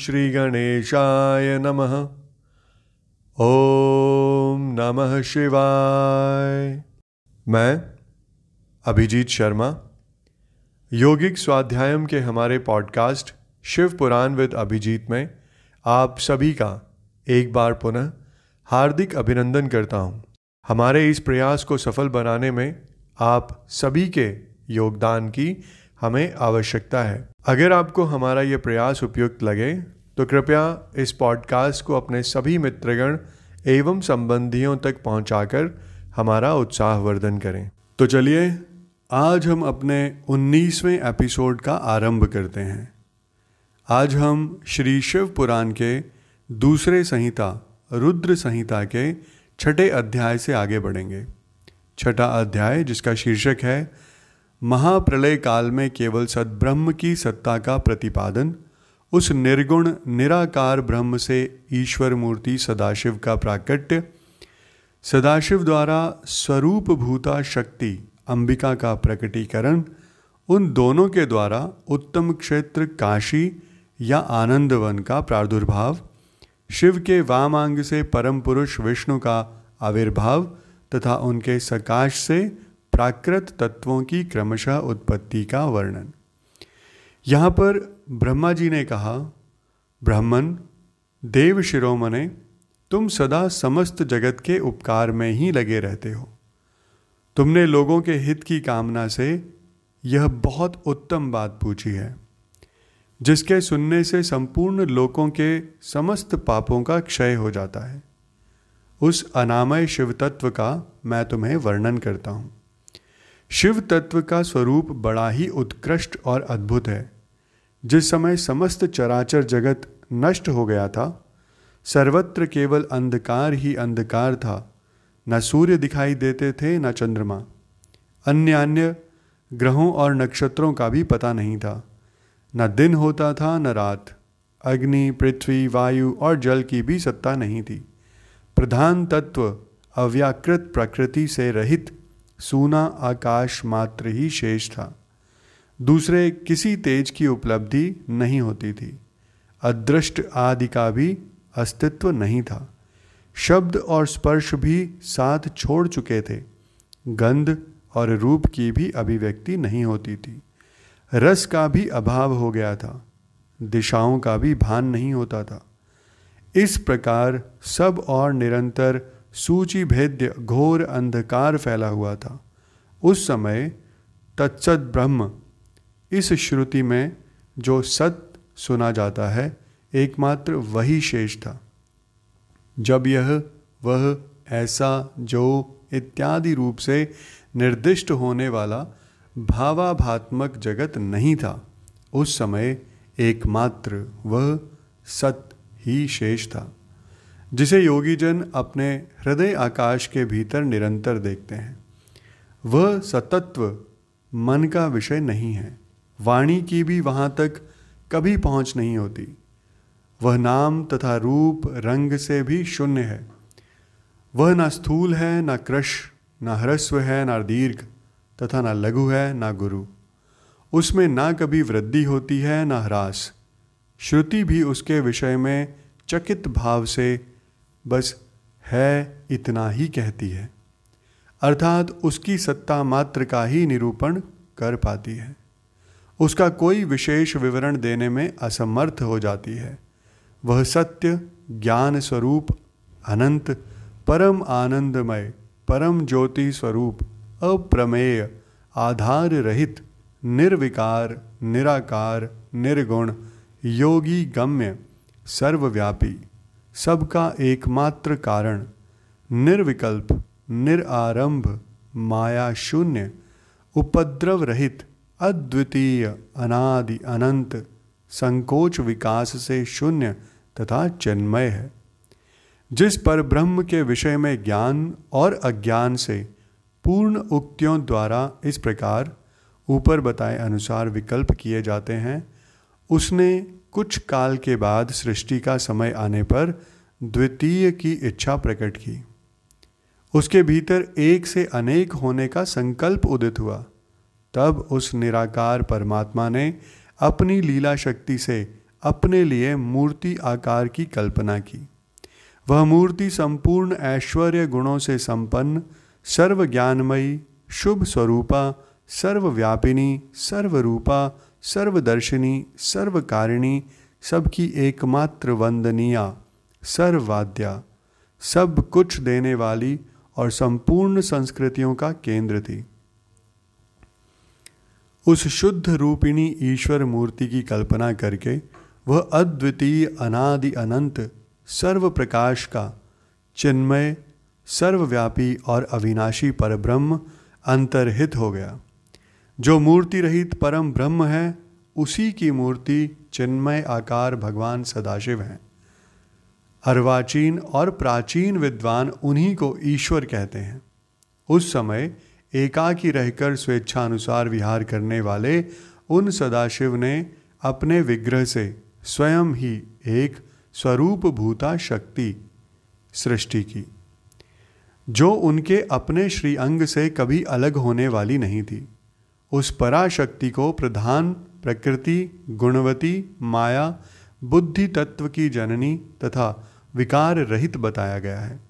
श्रीगणेशाय नमः। ओम नमः शिवाय। मैं, अभिजीत शर्मा, योगिक स्वाध्यायम के हमारे पॉडकास्ट शिव पुराण विद अभिजीत में आप सभी का एक बार पुनः हार्दिक अभिनंदन करता हूँ। हमारे इस प्रयास को सफल बनाने में आप सभी के योगदान की हमें आवश्यकता है। अगर आपको हमारा ये प्रयास उपयुक्त लगे तो कृपया इस पॉडकास्ट को अपने सभी मित्रगण एवं संबंधियों तक पहुंचाकर हमारा उत्साहवर्धन करें। तो चलिए, आज हम अपने 19वें एपिसोड का आरंभ करते हैं। आज हम श्री शिव पुराण के दूसरे संहिता, रुद्र संहिता के छठे अध्याय से आगे बढ़ेंगे। छठा अध्याय, जिसका शीर्षक है महाप्रलय काल में केवल सद्ब्रह्म की सत्ता का प्रतिपादन, उस निर्गुण, निराकार ब्रह्म से ईश्वर मूर्ति सदाशिव का प्राकट्य, सदाशिव द्वारा स्वरूप भूता शक्ति, अंबिका का प्रकटीकरण, उन दोनों के द्वारा उत्तम क्षेत्र काशी या आनंदवन का प्रादुर्भाव, शिव के वामांग से परम पुरुष विष्णु का आविर्भाव तथा उनके सकाश से प्राकृत तत्वों की क्रमशः उत्पत्ति का वर्णन। यहाँ पर ब्रह्मा जी ने कहा, ब्राह्मण, देव शिरोमणे, तुम सदा समस्त जगत के उपकार में ही लगे रहते हो। तुमने लोगों के हित की कामना से यह बहुत उत्तम बात पूछी है, जिसके सुनने से संपूर्ण लोकों के समस्त पापों का क्षय हो जाता है। उस अनामय शिव तत्व का मैं तुम्हें वर्णन करता हूँ। शिव तत्व का स्वरूप बड़ा ही उत्कृष्ट और अद्भुत है। जिस समय समस्त चराचर जगत नष्ट हो गया था, सर्वत्र केवल अंधकार ही अंधकार था। न सूर्य दिखाई देते थे, न चंद्रमा। अन्य अन्य ग्रहों और नक्षत्रों का भी पता नहीं था। न दिन होता था, न रात। अग्नि, पृथ्वी, वायु और जल की भी सत्ता नहीं थी। प्रधान तत्व अव्याकृत प्रकृति से रहित सूना आकाश मात्र ही शेष था। दूसरे किसी तेज की उपलब्धि नहीं होती थी। अदृष्ट आदि का भी अस्तित्व नहीं था। शब्द और स्पर्श भी साथ छोड़ चुके थे। गंध और रूप की भी अभिव्यक्ति नहीं होती थी। रस का भी अभाव हो गया था। दिशाओं का भी भान नहीं होता था। इस प्रकार सब और निरंतर सूची भेद्य घोर अंधकार फैला हुआ था। उस समय तत्सत ब्रह्म इस श्रुति में जो सत सुना जाता है, एकमात्र वही शेष था। जब यह वह ऐसा, जो इत्यादि रूप से निर्दिष्ट होने वाला भावाभात्मक जगत नहीं था, उस समय एकमात्र वह सत ही शेष था। जिसे योगी जन अपने हृदय आकाश के भीतर निरंतर देखते हैं। वह सतत्व मन का विषय नहीं है। वाणी की भी वहाँ तक कभी पहुँच नहीं होती। वह नाम तथा रूप रंग से भी शून्य है। वह न स्थूल है, न कृश न ह्रस्व है, न दीर्घ तथा न लघु है, न गुरु। उसमें ना कभी वृद्धि होती है, ना ह्रास। श्रुति भी उसके विषय में चकित भाव से बस है इतना ही कहती है। अर्थात उसकी सत्ता मात्र का ही निरूपण कर पाती है। उसका कोई विशेष विवरण देने में असमर्थ हो जाती है। वह सत्य, ज्ञान स्वरूप, अनंत, परम आनंदमय, परम ज्योति स्वरूप, अप्रमेय, आधार रहित, निर्विकार, निराकार, निर्गुण, योगी गम्य, सर्वव्यापी। सबका एकमात्र कारण, निर्विकल्प, निरारंभ, माया शून्य, उपद्रव रहित, अद्वितीय, अनादि अनंत, संकोच विकास से शून्य तथा चिन्मय है। जिस पर ब्रह्म के विषय में ज्ञान और अज्ञान से पूर्ण उक्तियों द्वारा इस प्रकार ऊपर बताए अनुसार विकल्प किए जाते हैं, उसने कुछ काल के बाद सृष्टि का समय आने पर द्वितीय की इच्छा प्रकट की। उसके भीतर एक से अनेक होने का संकल्प उदित हुआ। तब उस निराकार परमात्मा ने अपनी लीला शक्ति से अपने लिए मूर्ति आकार की कल्पना की। वह मूर्ति संपूर्ण ऐश्वर्य गुणों से संपन्न सर्व ज्ञानमयी शुभ स्वरूपा, सर्वव्यापिनी, सर्वरूपा सर्वदर्शिनी, सर्वकारिणी, सबकी एकमात्र वंदनीया सर्ववाद्या सब कुछ देने वाली और संपूर्ण संस्कृतियों का केंद्र थी। उस शुद्ध रूपिणी ईश्वर मूर्ति की कल्पना करके वह अद्वितीय, अनादि, अनंत सर्व प्रकाश का चिन्मय, सर्वव्यापी और अविनाशी परब्रह्म अंतर्हित हो गया। जो मूर्ति रहित परम ब्रह्म है, उसी की मूर्ति चिन्मय आकार भगवान सदाशिव हैं। अर्वाचीन और प्राचीन विद्वान उन्हीं को ईश्वर कहते हैं। उस समय एकाकी रहकर स्वेच्छानुसार विहार करने वाले उन सदाशिव ने अपने विग्रह से स्वयं ही एक स्वरूप भूता शक्ति सृष्टि की, जो उनके अपने श्री अंग से कभी अलग होने वाली नहीं थी। उस पराशक्ति को प्रधान, प्रकृति, गुणवती, माया, बुद्धि तत्व की जननी तथा विकार रहित बताया गया है।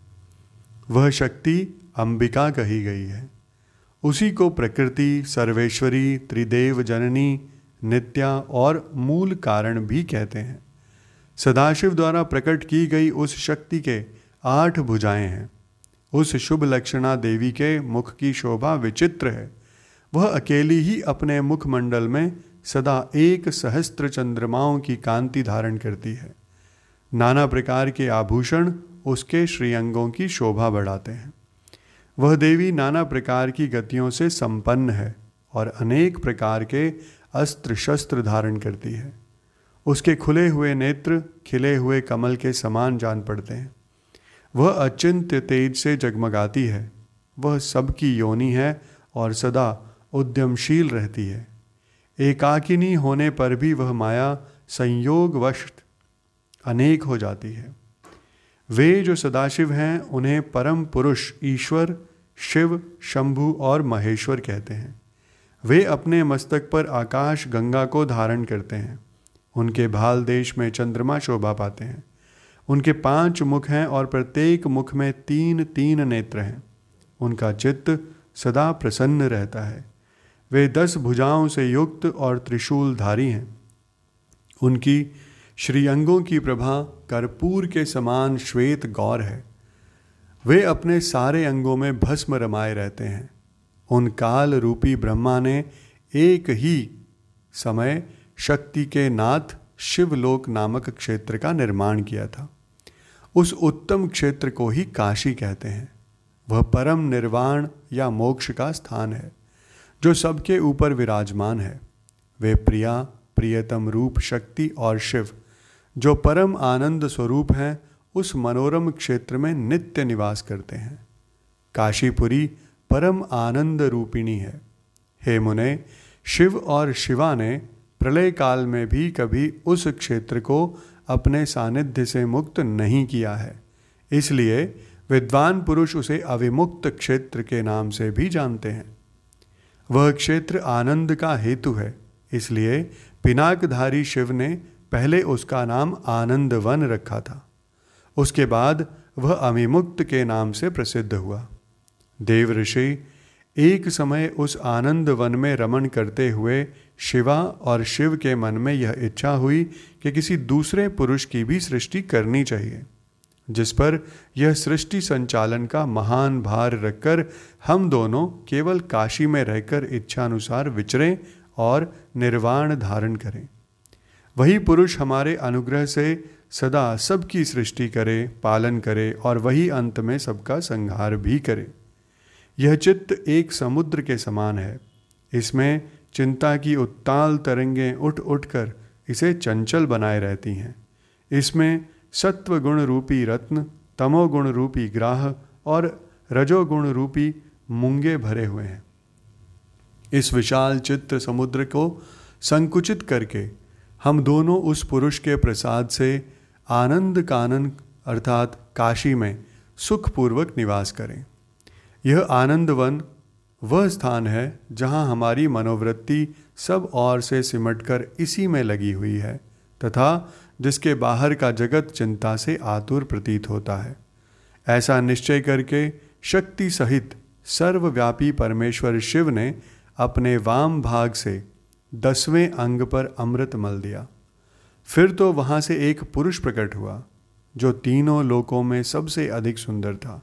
वह शक्ति अंबिका कही गई है। उसी को प्रकृति, सर्वेश्वरी, त्रिदेव जननी, नित्या और मूल कारण भी कहते हैं। सदाशिव द्वारा प्रकट की गई उस शक्ति के आठ भुजाएँ हैं। उस शुभ लक्षणा देवी के मुख की शोभा विचित्र है। वह अकेली ही अपने मुखमंडल में सदा एक सहस्त्र चंद्रमाओं की कांति धारण करती है। नाना प्रकार के आभूषण उसके श्रीअंगों की शोभा बढ़ाते हैं। वह देवी नाना प्रकार की गतियों से संपन्न है और अनेक प्रकार के अस्त्र शस्त्र धारण करती है। उसके खुले हुए नेत्र, खिले हुए कमल के समान जान पड़ते हैं। वह अचिंत्य तेज से जगमगाती है। वह सबकी योनि है और सदा उद्यमशील रहती है। एकाकिनी होने पर भी वह माया संयोगवश अनेक हो जाती है। वे जो सदाशिव हैं, उन्हें परम पुरुष, ईश्वर, शिव, शंभु और महेश्वर कहते हैं। वे अपने मस्तक पर आकाश, गंगा को धारण करते हैं। उनके भाल देश में चंद्रमा शोभा पाते हैं। उनके पाँच मुख हैं और प्रत्येक मुख में तीन तीन नेत्र हैं। उनका चित्त सदा प्रसन्न रहता है। वे दस भुजाओं से युक्त और त्रिशूलधारी हैं। उनकी श्रीअंगों की प्रभा कर्पूर के समान श्वेत गौर है। वे अपने सारे अंगों में भस्म रमाए रहते हैं। उन काल रूपी ब्रह्मा ने एक ही समय शक्ति के नाथ शिवलोक नामक क्षेत्र का निर्माण किया था। उस उत्तम क्षेत्र को ही काशी कहते हैं। वह परम निर्वाण या मोक्ष का स्थान है। जो सबके ऊपर विराजमान है। वे प्रिया, प्रियतम रूप, शक्ति और शिव, जो परम आनंद स्वरूप हैं, उस मनोरम क्षेत्र में नित्य निवास करते हैं। काशीपुरी परम आनंद रूपिणी है। हे मुने, शिव और शिवा ने प्रलय काल में भी कभी उस क्षेत्र को अपने सानिध्य से मुक्त नहीं किया है। इसलिए विद्वान पुरुष उसे अविमुक्त क्षेत्र के नाम से भी जानते हैं। वह क्षेत्र आनंद का हेतु है, इसलिए पिनाकधारी शिव ने पहले उसका नाम आनंद वन रखा था। उसके बाद वह अमिमुक्त के नाम से प्रसिद्ध हुआ। देव ऋषि एक समय उस आनंद वन में रमण करते हुए शिवा और शिव के मन में यह इच्छा हुई कि किसी दूसरे पुरुष की भी सृष्टि करनी चाहिए। जिस पर यह सृष्टि संचालन का महान भार रखकर हम दोनों केवल काशी में रहकर इच्छानुसार विचरें और निर्वाण धारण करें। वही पुरुष हमारे अनुग्रह से सदा सबकी सृष्टि करे, पालन करे और वही अंत में सबका संहार भी करे। यह चित्त एक समुद्र के समान है। इसमें चिंता की उत्ताल तरंगें उठ उठकर इसे चंचल बनाए रहती हैं। इसमें सत्व गुण रूपी रत्न तमोगुण रूपी ग्राह और रजोगुण रूपी मुंगे भरे हुए हैं। इस विशाल चित्र समुद्र को संकुचित करके हम दोनों उस पुरुष के प्रसाद से आनंद कानन अर्थात काशी में सुखपूर्वक निवास करें। यह आनंद वन वह स्थान है जहाँ हमारी मनोवृत्ति सब और से सिमटकर इसी में लगी हुई है तथा जिसके बाहर का जगत चिंता से आतुर प्रतीत होता है। ऐसा निश्चय करके शक्ति सहित सर्वव्यापी परमेश्वर शिव ने अपने वाम भाग से दसवें अंग पर अमृत मल दिया। फिर तो वहाँ से एक पुरुष प्रकट हुआ, जो तीनों लोकों में सबसे अधिक सुंदर था।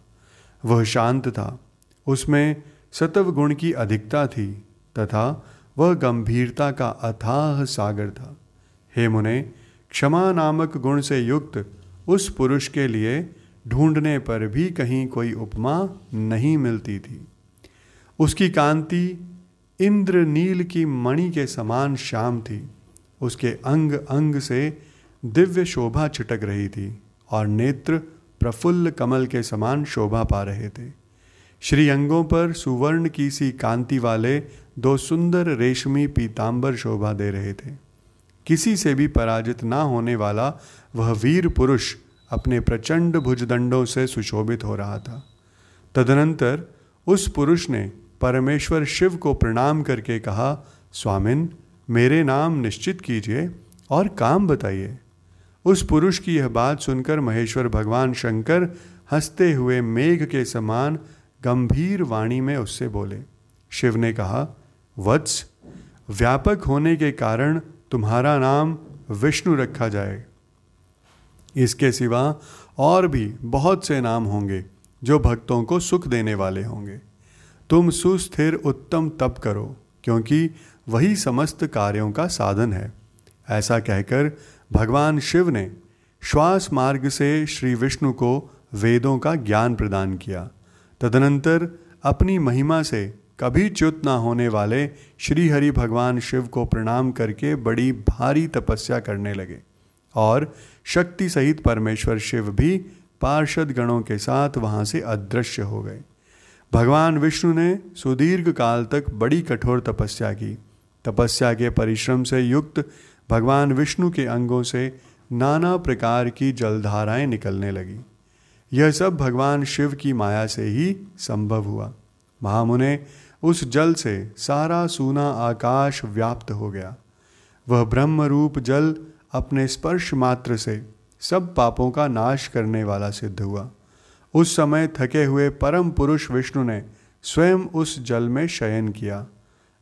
वह शांत था। उसमें सतव गुण की अधिकता थी तथा वह गंभीरता का अथाह सागर था। हे मुने क्षमा नामक गुण से युक्त उस पुरुष के लिए ढूँढने पर भी कहीं कोई उपमा नहीं मिलती थी। उसकी कांति इंद्र नील की मणि के समान श्याम थी। उसके अंग अंग से दिव्य शोभा छिटक रही थी और नेत्र प्रफुल्ल कमल के समान शोभा पा रहे थे। श्री अंगों पर सुवर्ण की सी कांति वाले दो सुंदर रेशमी पीतांबर शोभा दे रहे थे। किसी से भी पराजित ना होने वाला वह वीर पुरुष अपने प्रचंड भुजदंडों से सुशोभित हो रहा था। तदनंतर उस पुरुष ने परमेश्वर शिव को प्रणाम करके कहा, स्वामिन, मेरे नाम निश्चित कीजिए और काम बताइए। उस पुरुष की यह बात सुनकर महेश्वर भगवान शंकर हँसते हुए मेघ के समान गंभीर वाणी में उससे बोले, शिव ने कहा, वत्स, व्यापक होने के कारण तुम्हारा नाम विष्णु रखा जाए। इसके सिवा और भी बहुत से नाम होंगे जो भक्तों को सुख देने वाले होंगे। तुम सुस्थिर उत्तम तप करो, क्योंकि वही समस्त कार्यों का साधन है। ऐसा कहकर भगवान शिव ने श्वास मार्ग से श्री विष्णु को वेदों का ज्ञान प्रदान किया। तदनंतर अपनी महिमा से कभी च्युत ना होने वाले श्री हरि भगवान शिव को प्रणाम करके बड़ी भारी तपस्या करने लगे। और शक्ति सहित परमेश्वर शिव भी पार्षद गणों के साथ वहाँ से अदृश्य हो गए। भगवान विष्णु ने सुदीर्घ काल तक बड़ी कठोर तपस्या की। तपस्या के परिश्रम से युक्त भगवान विष्णु के अंगों से नाना प्रकार की जलधाराएँ निकलने लगी। यह सब भगवान शिव की माया से ही संभव हुआ। महामुने उस जल से सारा सूना आकाश व्याप्त हो गया। वह ब्रह्म रूप जल अपने स्पर्श मात्र से सब पापों का नाश करने वाला सिद्ध हुआ। उस समय थके हुए परम पुरुष विष्णु ने स्वयं उस जल में शयन किया।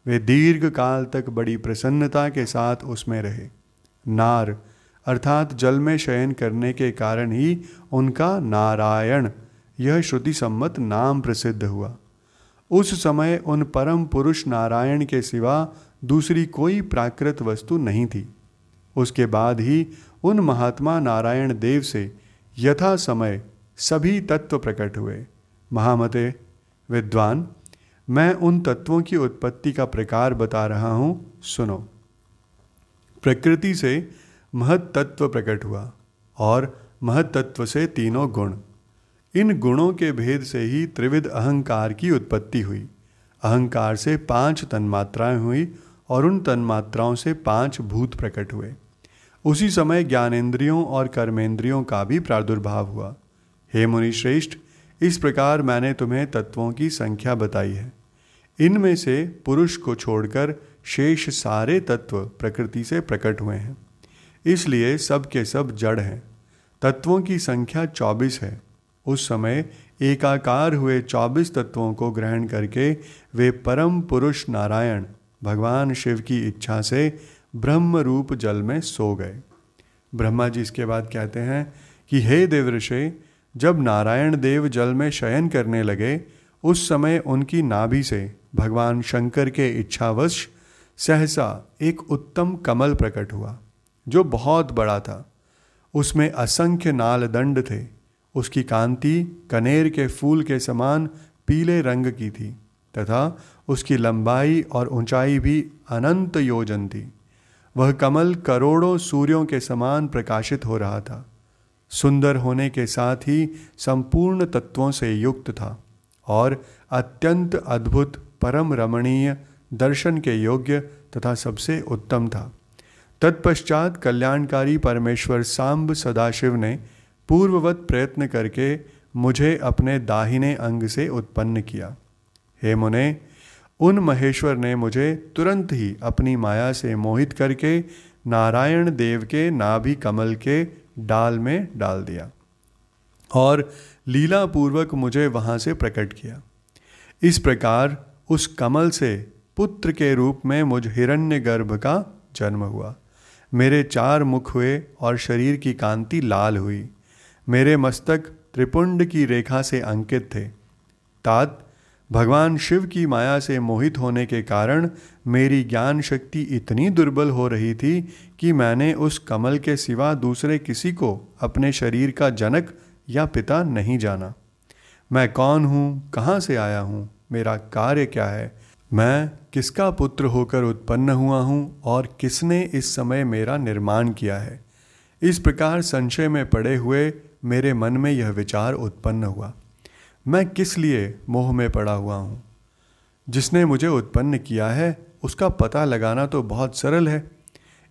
वे दीर्घ काल तक बड़ी प्रसन्नता के साथ उसमें रहे। नार, अर्थात जल में शयन करने के कारण ही उनका नारायण, यह श्रुति सम्मत नाम प्रसिद्ध हुआ। उस समय उन परम पुरुष नारायण के सिवा दूसरी कोई प्राकृत वस्तु नहीं थी। उसके बाद ही उन महात्मा नारायण देव से यथा समय सभी तत्व प्रकट हुए। महामते, विद्वान, मैं उन तत्वों की उत्पत्ति का प्रकार बता रहा हूँ, सुनो। प्रकृति से महत तत्व प्रकट हुआ और महत तत्व से तीनों गुण। इन गुणों के भेद से ही त्रिविध अहंकार की उत्पत्ति हुई। अहंकार से पाँच तन्मात्राएँ हुई और उन तन्मात्राओं से पाँच भूत प्रकट हुए। उसी समय ज्ञानेन्द्रियों और कर्मेंद्रियों का भी प्रादुर्भाव हुआ। हे मुनि श्रेष्ठ इस प्रकार मैंने तुम्हें तत्वों की संख्या बताई है। इनमें से पुरुष को छोड़कर शेष सारे तत्व प्रकृति से प्रकट हुए हैं। इसलिए सब के सब जड़ हैं। तत्वों की संख्या चौबीस है। उस समय एकाकार हुए चौबीस तत्वों को ग्रहण करके वे परम पुरुष नारायण, भगवान शिव की इच्छा से ब्रह्म रूप जल में सो गए। ब्रह्मा जी इसके बाद कहते हैं कि, हे देवऋषि जब नारायण देव जल में शयन करने लगे, उस समय उनकी नाभि से भगवान शंकर के इच्छावश सहसा एक उत्तम कमल प्रकट हुआ, जो बहुत बड़ा था। उसमें असंख्य नाल दंड थे। उसकी कांति कनेर के फूल के समान पीले रंग की थी, तथा उसकी लंबाई और ऊंचाई भी अनंत योजन थी। वह कमल करोड़ों सूर्यों के समान प्रकाशित हो रहा था। सुंदर होने के साथ ही संपूर्ण तत्वों से युक्त था, और अत्यंत अद्भुत परम रमणीय दर्शन के योग्य तथा सबसे उत्तम था। तत्पश्चात कल्याणकारी परमेश्वर सांब सदाशिव ने पूर्ववत प्रयत्न करके मुझे अपने दाहिने अंग से उत्पन्न किया। हे मुने, उन महेश्वर ने मुझे तुरंत ही अपनी माया से मोहित करके नारायण देव के नाभि कमल के डाल में डाल दिया और लीला पूर्वक मुझे वहाँ से प्रकट किया। इस प्रकार उस कमल से पुत्र के रूप में मुझ हिरण्य गर्भ का जन्म हुआ। मेरे चार मुख हुए और शरीर की कांति लाल हुई। मेरे मस्तक त्रिपुंड की रेखा से अंकित थे। तात, भगवान शिव की माया से मोहित होने के कारण मेरी ज्ञान शक्ति इतनी दुर्बल हो रही थी कि मैंने उस कमल के सिवा दूसरे किसी को अपने शरीर का जनक या पिता नहीं जाना। मैं कौन हूँ? कहाँ से आया हूँ? मेरा कार्य क्या है? मैं किसका पुत्र होकर उत्पन्न हुआ हूँ और किसने इस समय मेरा निर्माण किया है? इस प्रकार संशय में पड़े हुए मेरे मन में यह विचार उत्पन्न हुआ। मैं किस लिए मोह में पड़ा हुआ हूँ? जिसने मुझे उत्पन्न किया है, उसका पता लगाना तो बहुत सरल है।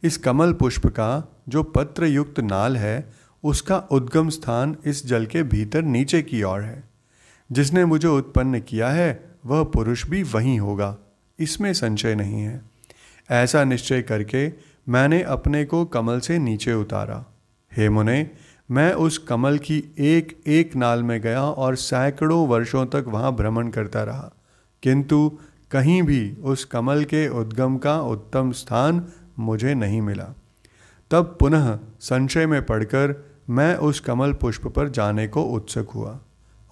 इस कमल पुष्प का जो पत्र युक्त नाल है, उसका उद्गम स्थान इस जल के भीतर नीचे की ओर है। जिसने मुझे उत्पन्न किया है, वह पुरुष भी वहीं होगा। इसमें संशय नहीं है। ऐसा निश्चय करके मैंने अपने को कमल से नीचे उतारा। हे मुने मैं उस कमल की एक एक नाल में गया और सैकड़ों वर्षों तक वहाँ भ्रमण करता रहा। किंतु कहीं भी उस कमल के उद्गम का उत्तम स्थान मुझे नहीं मिला। तब पुनः संशय में पड़कर मैं उस कमल पुष्प पर जाने को उत्सुक हुआ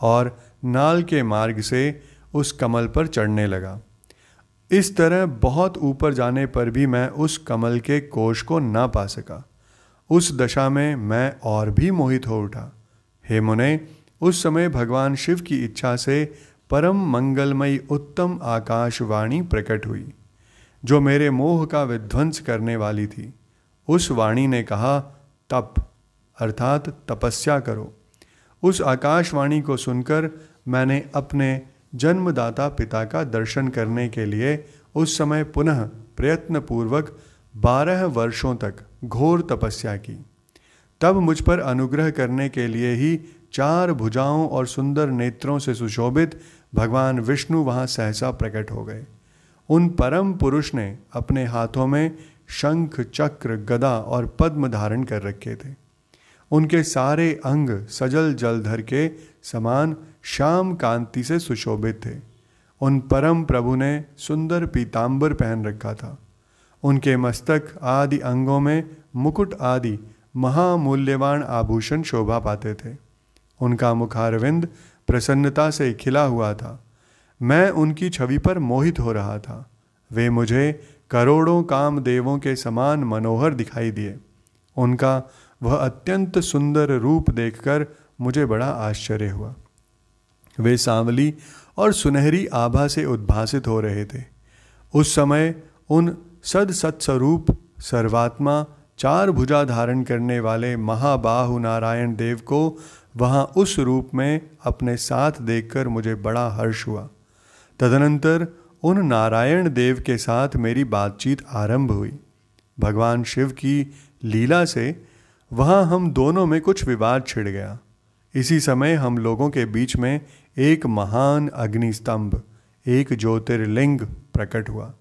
और नाल के मार्ग से उस कमल पर चढ़ने लगा। इस तरह बहुत ऊपर जाने पर भी मैं उस कमल के कोष को ना पा सका। उस दशा में मैं और भी मोहित हो उठा। हे मुने, उस समय भगवान शिव की इच्छा से परम मंगलमयी उत्तम आकाशवाणी प्रकट हुई, जो मेरे मोह का विध्वंस करने वाली थी। उस वाणी ने कहा, तप, अर्थात तपस्या करो। उस आकाशवाणी को सुनकर मैंने अपने जन्मदाता पिता का दर्शन करने के लिए उस समय पुनः प्रयत्नपूर्वक बारह वर्षों तक घोर तपस्या की। तब मुझ पर अनुग्रह करने के लिए ही चार भुजाओं और सुंदर नेत्रों से सुशोभित भगवान विष्णु वहाँ सहसा प्रकट हो गए। उन परम पुरुष ने अपने हाथों में शंख, चक्र, गदा और पद्म धारण कर रखे थे। उनके सारे अंग सजल जलधर के समान श्याम कांति से सुशोभित थे। उन परम प्रभु ने सुंदर पीताम्बर पहन रखा था। उनके मस्तक आदि अंगों में मुकुट आदि महामूल्यवान आभूषण शोभा पाते थे। उनका मुखारविंद प्रसन्नता से खिला हुआ था। मैं उनकी छवि पर मोहित हो रहा था। वे मुझे करोड़ों काम देवों के समान मनोहर दिखाई दिए। उनका वह अत्यंत सुंदर रूप देखकर मुझे बड़ा आश्चर्य हुआ। वे सांवली और सुनहरी आभा से उद्भासित हो रहे थे। उस समय उन सद सत्स्वरूप सर्वात्मा चार भुजा धारण करने वाले महाबाहु नारायण देव को वहाँ उस रूप में अपने साथ देखकर मुझे बड़ा हर्ष हुआ। तदनंतर उन नारायण देव के साथ मेरी बातचीत आरंभ हुई। भगवान शिव की लीला से वहाँ हम दोनों में कुछ विवाद छिड़ गया। इसी समय हम लोगों के बीच में एक महान अग्निस्तंभ, एक ज्योतिर्लिंग प्रकट हुआ।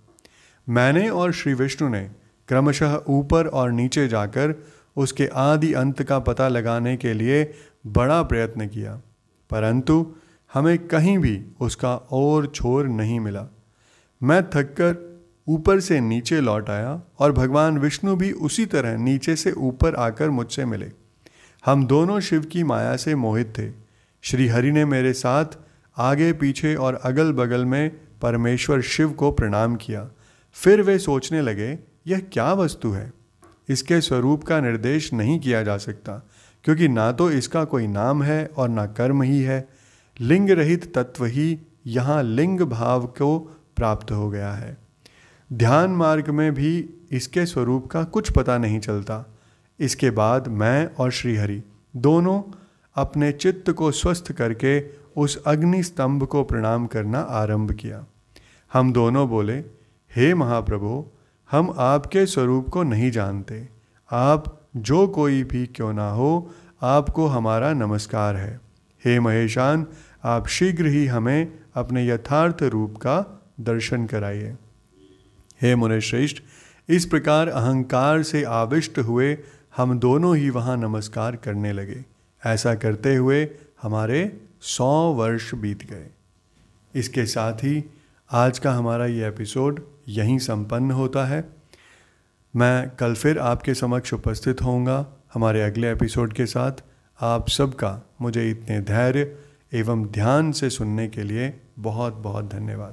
मैंने और श्री विष्णु ने क्रमशः ऊपर और नीचे जाकर उसके आदि अंत का पता लगाने के लिए बड़ा प्रयत्न किया, परंतु हमें कहीं भी उसका और छोर नहीं मिला। मैं थककर ऊपर से नीचे लौट आया और भगवान विष्णु भी उसी तरह नीचे से ऊपर आकर मुझसे मिले। हम दोनों शिव की माया से मोहित थे। श्री हरि ने मेरे साथ आगे पीछे और अगल बगल में परमेश्वर शिव को प्रणाम किया। फिर वे सोचने लगे, यह क्या वस्तु है? इसके स्वरूप का निर्देश नहीं किया जा सकता, क्योंकि ना तो इसका कोई नाम है और ना कर्म ही है। लिंग रहित तत्व ही यहाँ लिंग भाव को प्राप्त हो गया है। ध्यान मार्ग में भी इसके स्वरूप का कुछ पता नहीं चलता। इसके बाद मैं और श्रीहरि दोनों अपने चित्त को स्वस्थ करके उस अग्नि स्तंभ को प्रणाम करना आरंभ किया। हम दोनों बोले हे महाप्रभु, हम आपके स्वरूप को नहीं जानते। आप जो कोई भी क्यों ना हो, आपको हमारा नमस्कार है। हे महेशान, आप शीघ्र ही हमें अपने यथार्थ रूप का दर्शन कराइए। हे मुने श्रेष्ठ इस प्रकार अहंकार से आविष्ट हुए हम दोनों ही वहाँ नमस्कार करने लगे। ऐसा करते हुए हमारे सौ वर्ष बीत गए। इसके साथ ही आज का हमारा ये एपिसोड यहीं संपन्न होता है। मैं कल फिर आपके समक्ष उपस्थित होऊँगा हमारे अगले एपिसोड के साथ। आप सबका मुझे इतने धैर्य एवं ध्यान से सुनने के लिए बहुत बहुत धन्यवाद।